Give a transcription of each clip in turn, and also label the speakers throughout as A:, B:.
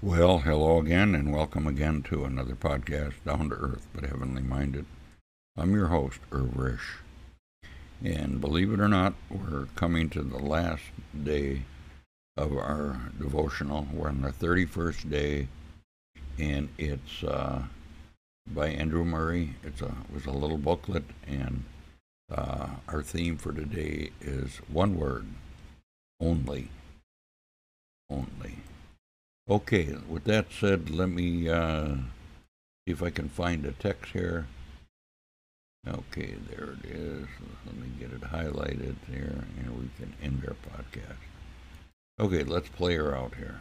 A: Well, hello again, and welcome again to another podcast, Down to Earth but Heavenly Minded. I'm your host, Irv Risch. And believe it or not, we're coming to the last day of our devotional. We're on the 31st day, and it's uh, by Andrew Murray. It's a, it was a little booklet, and uh, our theme for today is one word only. Only. Okay, with that said, let me uh, see if I can find a text here. Okay, there it is. Let me get it highlighted here, and we can end our podcast. Okay, let's play her out here.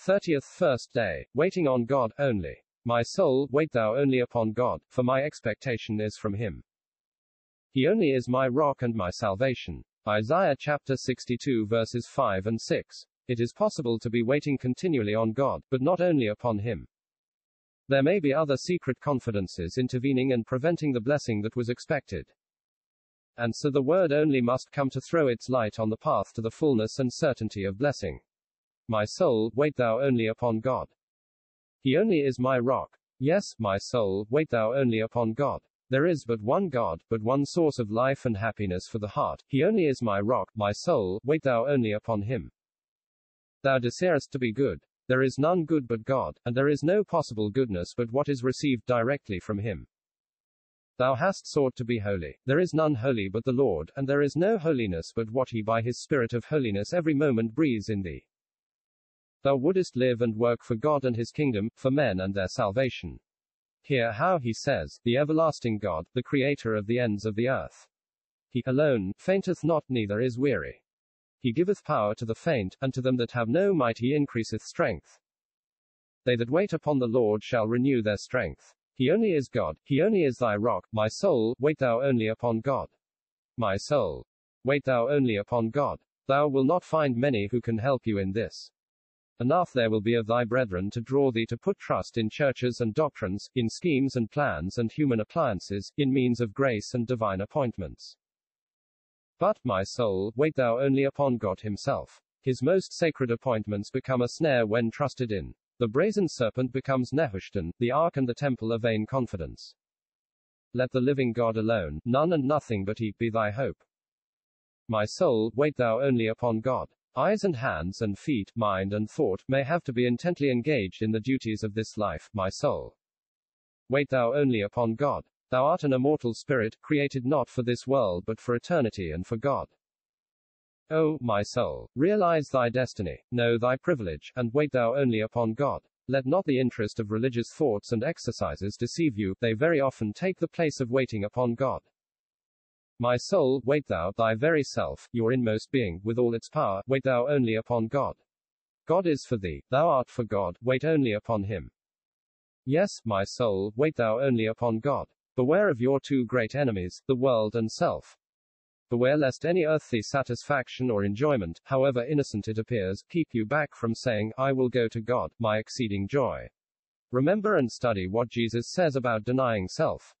B: 30th first day, waiting on God only. My soul, wait thou only upon God, for my expectation is from him. He only is my rock and my salvation. Isaiah chapter 62 verses 5 and 6. It is possible to be waiting continually on God, but not only upon Him. There may be other secret confidences intervening and preventing the blessing that was expected. And so the word only must come to throw its light on the path to the fullness and certainty of blessing. My soul, wait thou only upon God. He only is my rock. Yes, my soul, wait thou only upon God. There is but one God, but one source of life and happiness for the heart. He only is my rock, my soul, wait thou only upon him. Thou desirest to be good. There is none good but God, and there is no possible goodness but what is received directly from Him. Thou hast sought to be holy. There is none holy but the Lord, and there is no holiness but what He by His Spirit of holiness every moment breathes in thee. Thou wouldest live and work for God and His kingdom, for men and their salvation. Hear how He says, the everlasting God, the Creator of the ends of the earth. He alone fainteth not, neither is weary. He giveth power to the faint, and to them that have no might he increaseth strength. They that wait upon the Lord shall renew their strength. He only is God, he only is thy rock, my soul, wait thou only upon God. My soul, wait thou only upon God. Thou will not find many who can help you in this. Enough there will be of thy brethren to draw thee to put trust in churches and doctrines, in schemes and plans and human appliances, in means of grace and divine appointments. But, my soul, wait thou only upon God Himself. His most sacred appointments become a snare when trusted in. The brazen serpent becomes Nehushtan, the ark and the temple a vain confidence. Let the living God alone, none and nothing but He, be thy hope. My soul, wait thou only upon God. Eyes and hands and feet, mind and thought, may have to be intently engaged in the duties of this life, my soul. Wait thou only upon God. Thou art an immortal spirit, created not for this world but for eternity and for God. O, my soul, realize thy destiny, know thy privilege, and wait thou only upon God. Let not the interest of religious thoughts and exercises deceive you, they very often take the place of waiting upon God. My soul, wait thou, thy very self, your inmost being, with all its power, wait thou only upon God. God is for thee, thou art for God, wait only upon him. Yes, my soul, wait thou only upon God. Beware of your two great enemies, the world and self. Beware lest any earthly satisfaction or enjoyment, however innocent it appears, keep you back from saying, I will go to God, my exceeding joy. Remember and study what Jesus says about denying self.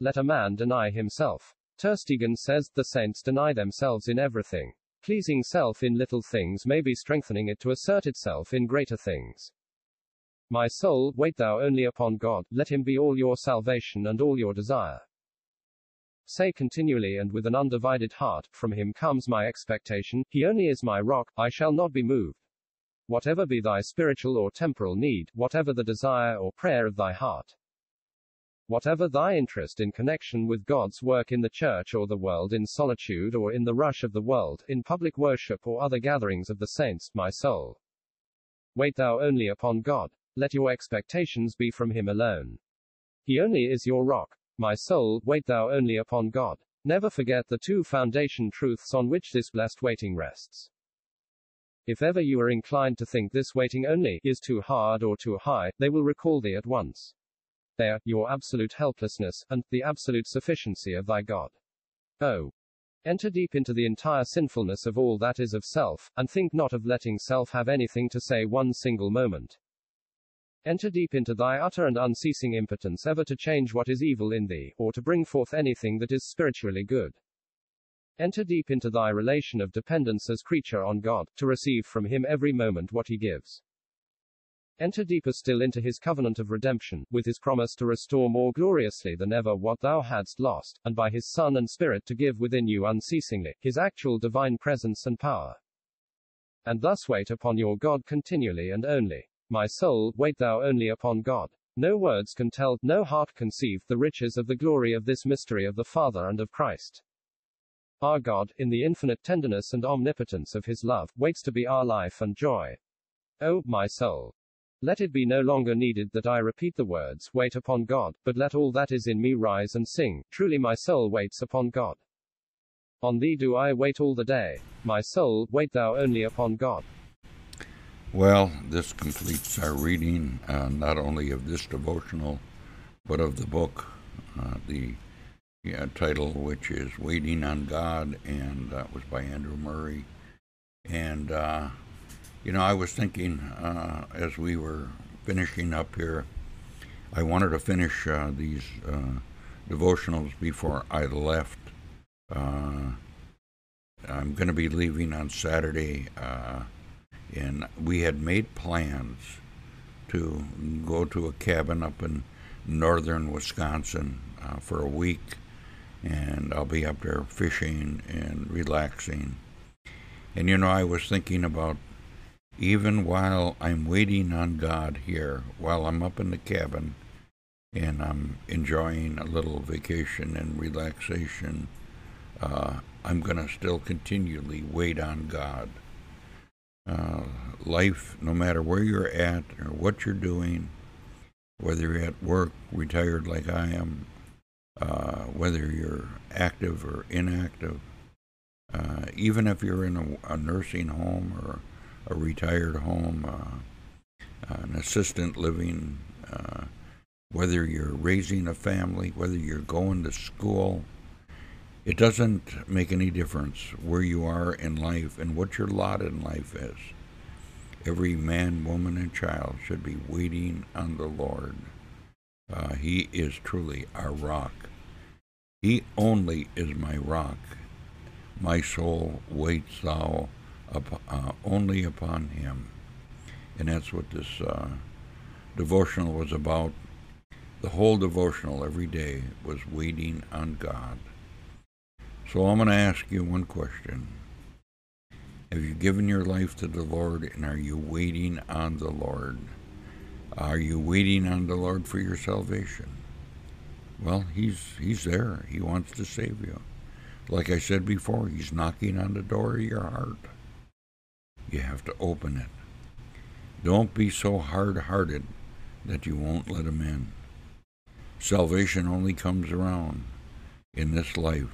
B: Let a man deny himself. Tersteegen says, the saints deny themselves in everything. Pleasing self in little things may be strengthening it to assert itself in greater things. My soul, wait thou only upon God, let him be all your salvation and all your desire. Say continually and with an undivided heart, From him comes my expectation, he only is my rock, I shall not be moved. Whatever be thy spiritual or temporal need, whatever the desire or prayer of thy heart. Whatever thy interest in connection with God's work in the church or the world in solitude or in the rush of the world, in public worship or other gatherings of the saints, my soul. Wait thou only upon God. Let your expectations be from him alone. He only is your rock. My soul, wait thou only upon God. Never forget the two foundation truths on which this blessed waiting rests. If ever you are inclined to think this waiting only is too hard or too high, they will recall thee at once. They are your absolute helplessness, and the absolute sufficiency of thy God. Oh. Enter deep into the entire sinfulness of all that is of self, and think not of letting self have anything to say one single moment. Enter deep into thy utter and unceasing impotence ever to change what is evil in thee, or to bring forth anything that is spiritually good. Enter deep into thy relation of dependence as creature on God, to receive from Him every moment what He gives. Enter deeper still into His covenant of redemption, with His promise to restore more gloriously than ever what thou hadst lost, and by His Son and Spirit to give within you unceasingly, His actual divine presence and power. And thus wait upon your God continually and only. My soul, wait thou only upon God. No words can tell, no heart conceive, the riches of the glory of this mystery of the Father and of Christ. Our God, in the infinite tenderness and omnipotence of His love, waits to be our life and joy. O, my soul! Let it be no longer needed that I repeat the words, wait upon God, but let all that is in me rise and sing, truly my soul waits upon God. On thee do I wait all the day. My soul, wait thou only upon God.
A: Well, this completes our reading uh, not only of this devotional, but of the book, uh, the yeah, title, which is Waiting on God, and that was by Andrew Murray. And, uh, you know, I was thinking uh, as we were finishing up here, I wanted to finish uh, these uh, devotionals before I left. I'm going to be leaving on Saturday, and we had made plans to go to a cabin up in northern Wisconsin for a week and I'll be up there fishing and relaxing. And you know, I was thinking about even while I'm waiting on God here, while I'm up in the cabin and I'm enjoying a little vacation and relaxation, uh, I'm going to still continually wait on God. Uh, life, no matter where you're at or what you're doing, whether you're at work, retired like I am, uh, whether you're active or inactive, uh, even if you're in a, a, nursing home or a retired home, uh, an assistant living, uh, whether you're raising a family, whether you're going to school, it doesn't make any difference where you are in life and what your lot in life is. Every man, woman, and child should be waiting on the Lord. Uh, he is truly our rock. He only is my rock. My soul waits thou up, uh, only upon him. And that's what this uh, devotional was about. The whole devotional every day was waiting on God. So I'm going to ask you one question. Have you given your life to the Lord and are you waiting on the Lord? Are you waiting on the Lord for your salvation? Well, he's he's there. He wants to save you. Like I said before, he's knocking on the door of your heart. You have to open it. Don't be so hard-hearted that you won't let him in. Salvation only comes around in this life.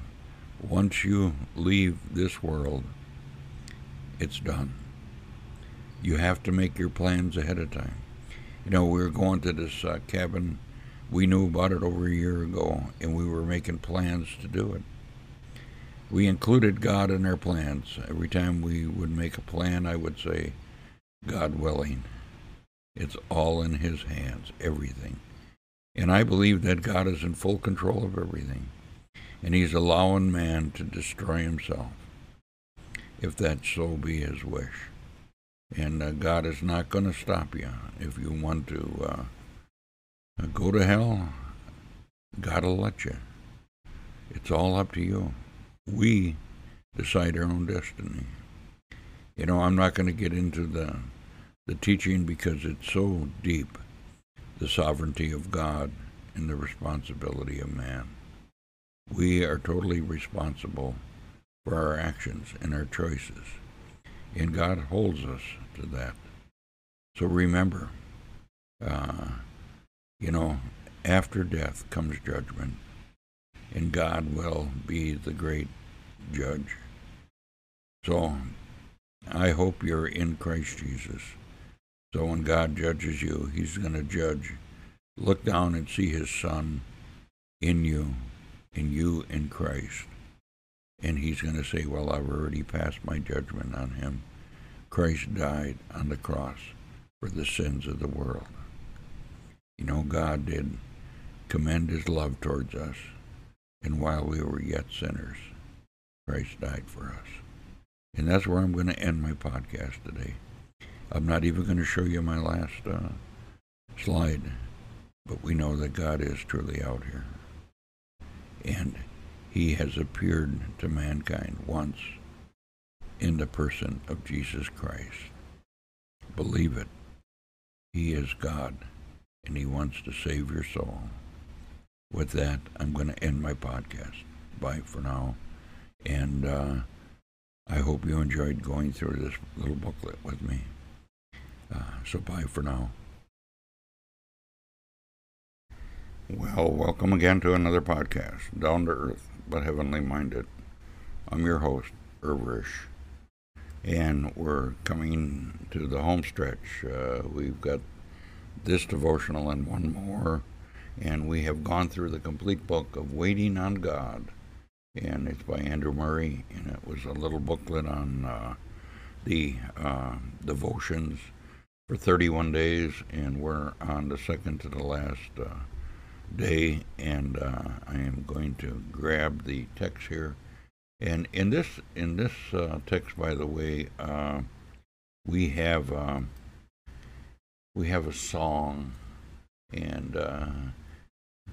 A: Once you leave this world, it's done. You have to make your plans ahead of time. You know, we were going to this uh, cabin we knew about it over a year ago, and we were making plans to do it. We included God in our plans. Every time we would make a plan, I would say, God willing. It's all in His hands, everything. And I believe that God is in full control of everything. And He's allowing man to destroy himself, if that so be His wish. And uh, God is not going to stop you if you want to uh, go to hell, God'll let you. It's all up to you. We decide our own destiny. You know, I'm not going to get into the the teaching because it's so deep, the sovereignty of God and the responsibility of man. We are totally responsible for our actions and our choices, and God holds us to that. So remember, uh, you know, after death comes judgment, and God will be the great judge. So I hope you're in Christ Jesus. So when God judges you, He's going to judge. Look down and see His Son in you, in you in Christ. And He's going to say, Well, I've already passed my judgment on Him. Christ died on the cross for the sins of the world. You know, God did commend his love towards us, and while we were yet sinners, Christ died for us. And that's where I'm going to end my podcast today. I'm not even going to show you my last uh, slide, but we know that God is truly out here. And He has appeared to mankind once in the person of Jesus Christ. Believe it. He is God, and He wants to save your soul. With that, I'm going to end my podcast. Bye for now. And uh, I hope you enjoyed going through this little booklet with me. Uh, so bye for now. Well, welcome again to another podcast, Down to Earth but Heavenly Minded. I'm your host, Irvish, and we're coming to the home stretch. Uh, we've got this devotional and one more, and we have gone through the complete book of Waiting on God, and it's by Andrew Murray, and it was a little booklet on uh, the uh, devotions for 31 days, and we're on the second to the last uh, day, and uh, I am going to grab the text here. And in this in this uh, text, by the way, uh, we have um, we have a song, and uh,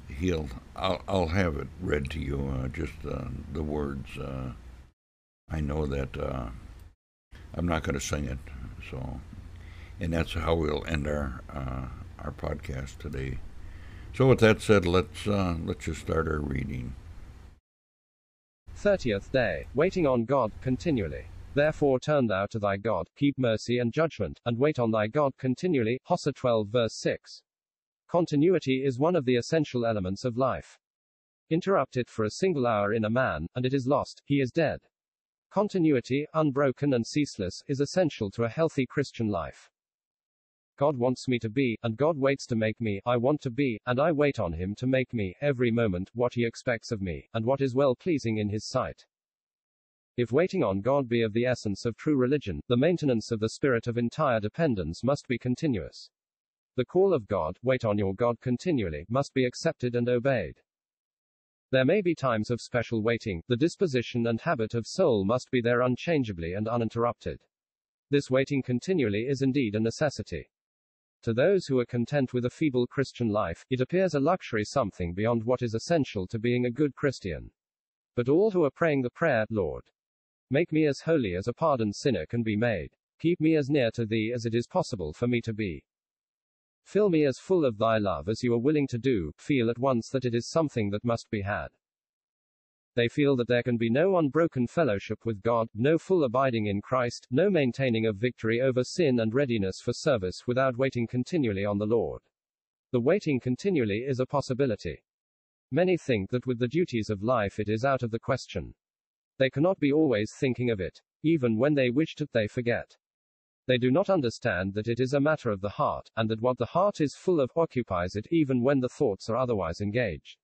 A: he'll I'll, I'll have it read to you. Uh, just the words. I know that I'm not going to sing it, so and that's how we'll end our uh, our podcast today. So, with that said, let's uh, let's just start our reading.
B: Thirtieth day, waiting on God continually. Therefore turn thou to thy God, keep mercy and judgment, and wait on thy God continually. Hosea 12 verse 6. Continuity is one of the essential elements of life. Interrupt it for a single hour in a man, and it is lost, he is dead. Continuity, unbroken and ceaseless, is essential to a healthy Christian life. God wants me to be, and God waits to make me, I want to be, and I wait on Him to make me, every moment, what He expects of me, and what is well pleasing in His sight. If waiting on God be of the essence of true religion, the maintenance of the spirit of entire dependence must be continuous. The call of God, wait on your God continually, must be accepted and obeyed. There may be times of special waiting, the disposition and habit of soul must be there unchangeably and uninterrupted. This waiting continually is indeed a necessity. To those who are content with a feeble Christian life, it appears a luxury something beyond what is essential to being a good Christian. But all who are praying the prayer, Lord, make me as holy as a pardoned sinner can be made. Keep me as near to thee as it is possible for me to be. Fill me as full of thy love as you are willing to do, feel at once that it is something that must be had. They feel that there can be no unbroken fellowship with God, no full abiding in Christ, no maintaining of victory over sin and readiness for service without waiting continually on the Lord. The waiting continually is a possibility. Many think that with the duties of life it is out of the question. They cannot be always thinking of it. Even when they wish to, they forget. They do not understand that it is a matter of the heart, and that what the heart is full of occupies it even when the thoughts are otherwise engaged.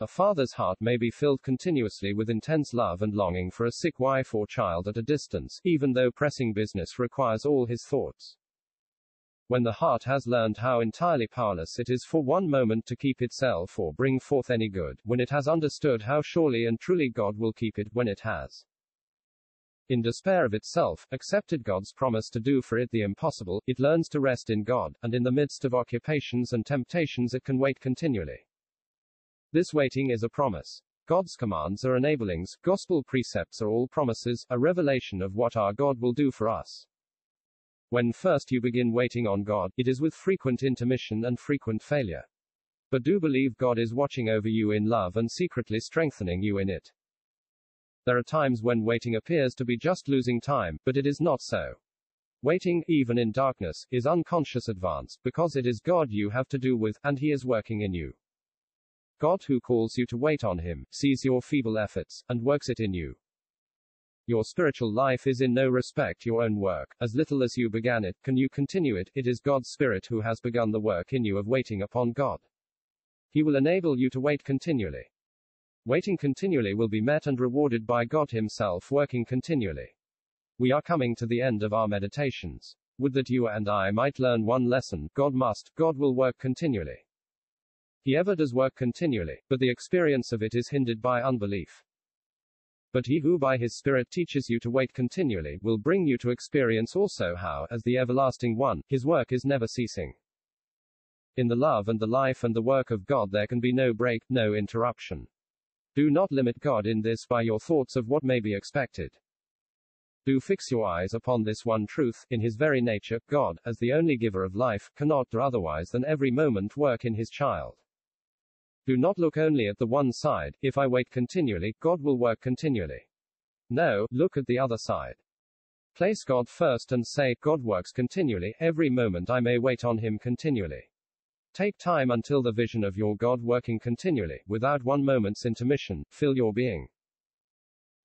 B: A father's heart may be filled continuously with intense love and longing for a sick wife or child at a distance, even though pressing business requires all his thoughts. When the heart has learned how entirely powerless it is for one moment to keep itself or bring forth any good, when it has understood how surely and truly God will keep it when it has, in despair of itself, accepted God's promise to do for it the impossible, it learns to rest in God, and in the midst of occupations and temptations it can wait continually. This waiting is a promise. God's commands are enablings, gospel precepts are all promises, a revelation of what our God will do for us. When first you begin waiting on God, it is with frequent intermission and frequent failure. But do believe God is watching over you in love and secretly strengthening you in it. There are times when waiting appears to be just losing time, but it is not so. Waiting, even in darkness, is unconscious advance, because it is God you have to do with, and He is working in you. God who calls you to wait on Him, sees your feeble efforts, and works it in you. Your spiritual life is in no respect your own work. As little as you began it, can you continue it? It is God's Spirit who has begun the work in you of waiting upon God. He will enable you to wait continually. Waiting continually will be met and rewarded by God Himself working continually. We are coming to the end of our meditations. Would that you and I might learn one lesson God must, God will work continually. He ever does work continually, but the experience of it is hindered by unbelief. But he who by his Spirit teaches you to wait continually will bring you to experience also how, as the everlasting one, his work is never ceasing. In the love and the life and the work of God there can be no break, no interruption. Do not limit God in this by your thoughts of what may be expected. Do fix your eyes upon this one truth, in his very nature, God, as the only giver of life, cannot do otherwise than every moment work in his child. Do not look only at the one side, if I wait continually, God will work continually. No, look at the other side. Place God first and say, God works continually, every moment I may wait on him continually. Take time until the vision of your God working continually, without one moment's intermission, fill your being.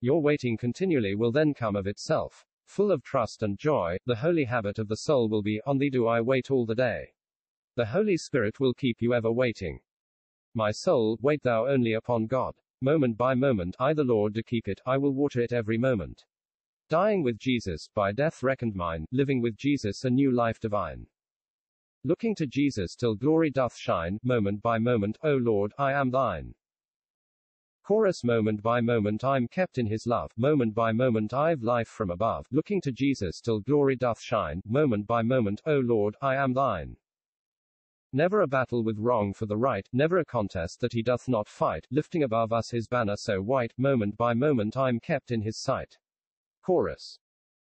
B: Your waiting continually will then come of itself. Full of trust and joy, the holy habit of the soul will be, On thee do I wait all the day. The Holy Spirit will keep you ever waiting. My soul, wait thou only upon God. Moment by moment, I the Lord do keep it, I will water it every moment. Dying with Jesus, by death reckoned mine, living with Jesus a new life divine. Looking to Jesus till glory doth shine, moment by moment, O Lord, I am thine. Chorus moment by moment I'm kept in his love, moment by moment I've life from above, looking to Jesus till glory doth shine, moment by moment, O Lord, I am thine. Never a battle with wrong for the right, never a contest that he doth not fight, lifting above us his banner so white, moment by moment I'm kept in his sight. Chorus.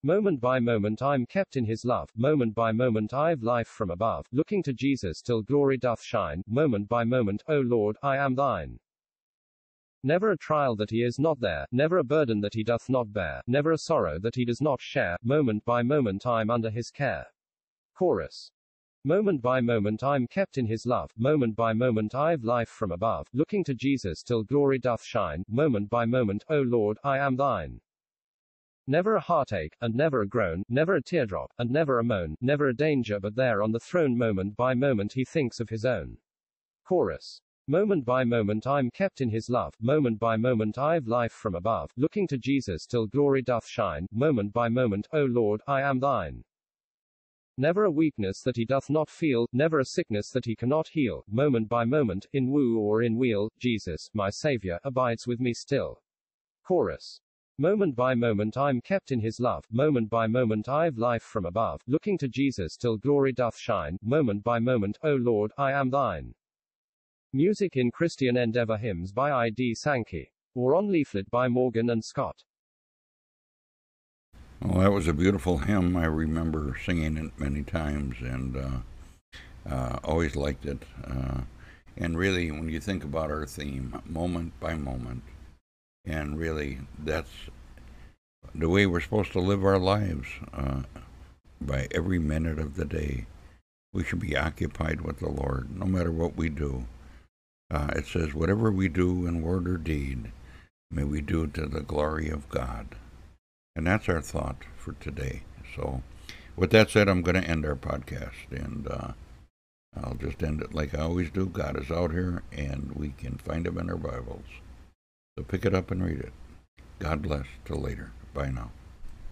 B: Moment by moment I'm kept in his love, moment by moment I've life from above, looking to Jesus till glory doth shine, moment by moment, O Lord, I am thine. Never a trial that he is not there, never a burden that he doth not bear, never a sorrow that he does not share, moment by moment I'm under his care. Chorus. Moment by moment I'm kept in his love, moment by moment I've life from above, looking to Jesus till glory doth shine, moment by moment, O Lord, I am thine. Never a heartache, and never a groan, never a teardrop, and never a moan, never a danger but there on the throne moment by moment he thinks of his own. Chorus. Moment by moment I'm kept in his love, moment by moment I've life from above, looking to Jesus till glory doth shine, moment by moment, O Lord, I am thine. Never a weakness that he doth not feel, never a sickness that he cannot heal, moment by moment, in woe or in weal, Jesus, my Saviour, abides with me still. Chorus. Moment by moment I'm kept in his love, moment by moment I've life from above, looking to Jesus till glory doth shine, moment by moment, O Lord, I am thine. Music in Christian Endeavor Hymns by I. D. Sankey. Or on leaflet by Morgan and Scott.
A: Well, that was a beautiful hymn. I remember singing it many times and uh, uh, always liked it. Uh, and really, when you think about our theme, moment by moment, and really, that's the way we're supposed to live our lives uh, by every minute of the day. We should be occupied with the Lord, no matter what we do. Uh, it says, whatever we do in word or deed, may we do to the glory of God. And that's our thought for today. So, with that said, I'm going to end our podcast. And uh, I'll just end it like I always do. God is out here, and we can find him in our Bibles. So pick it up and read it. God bless. Till later. Bye now.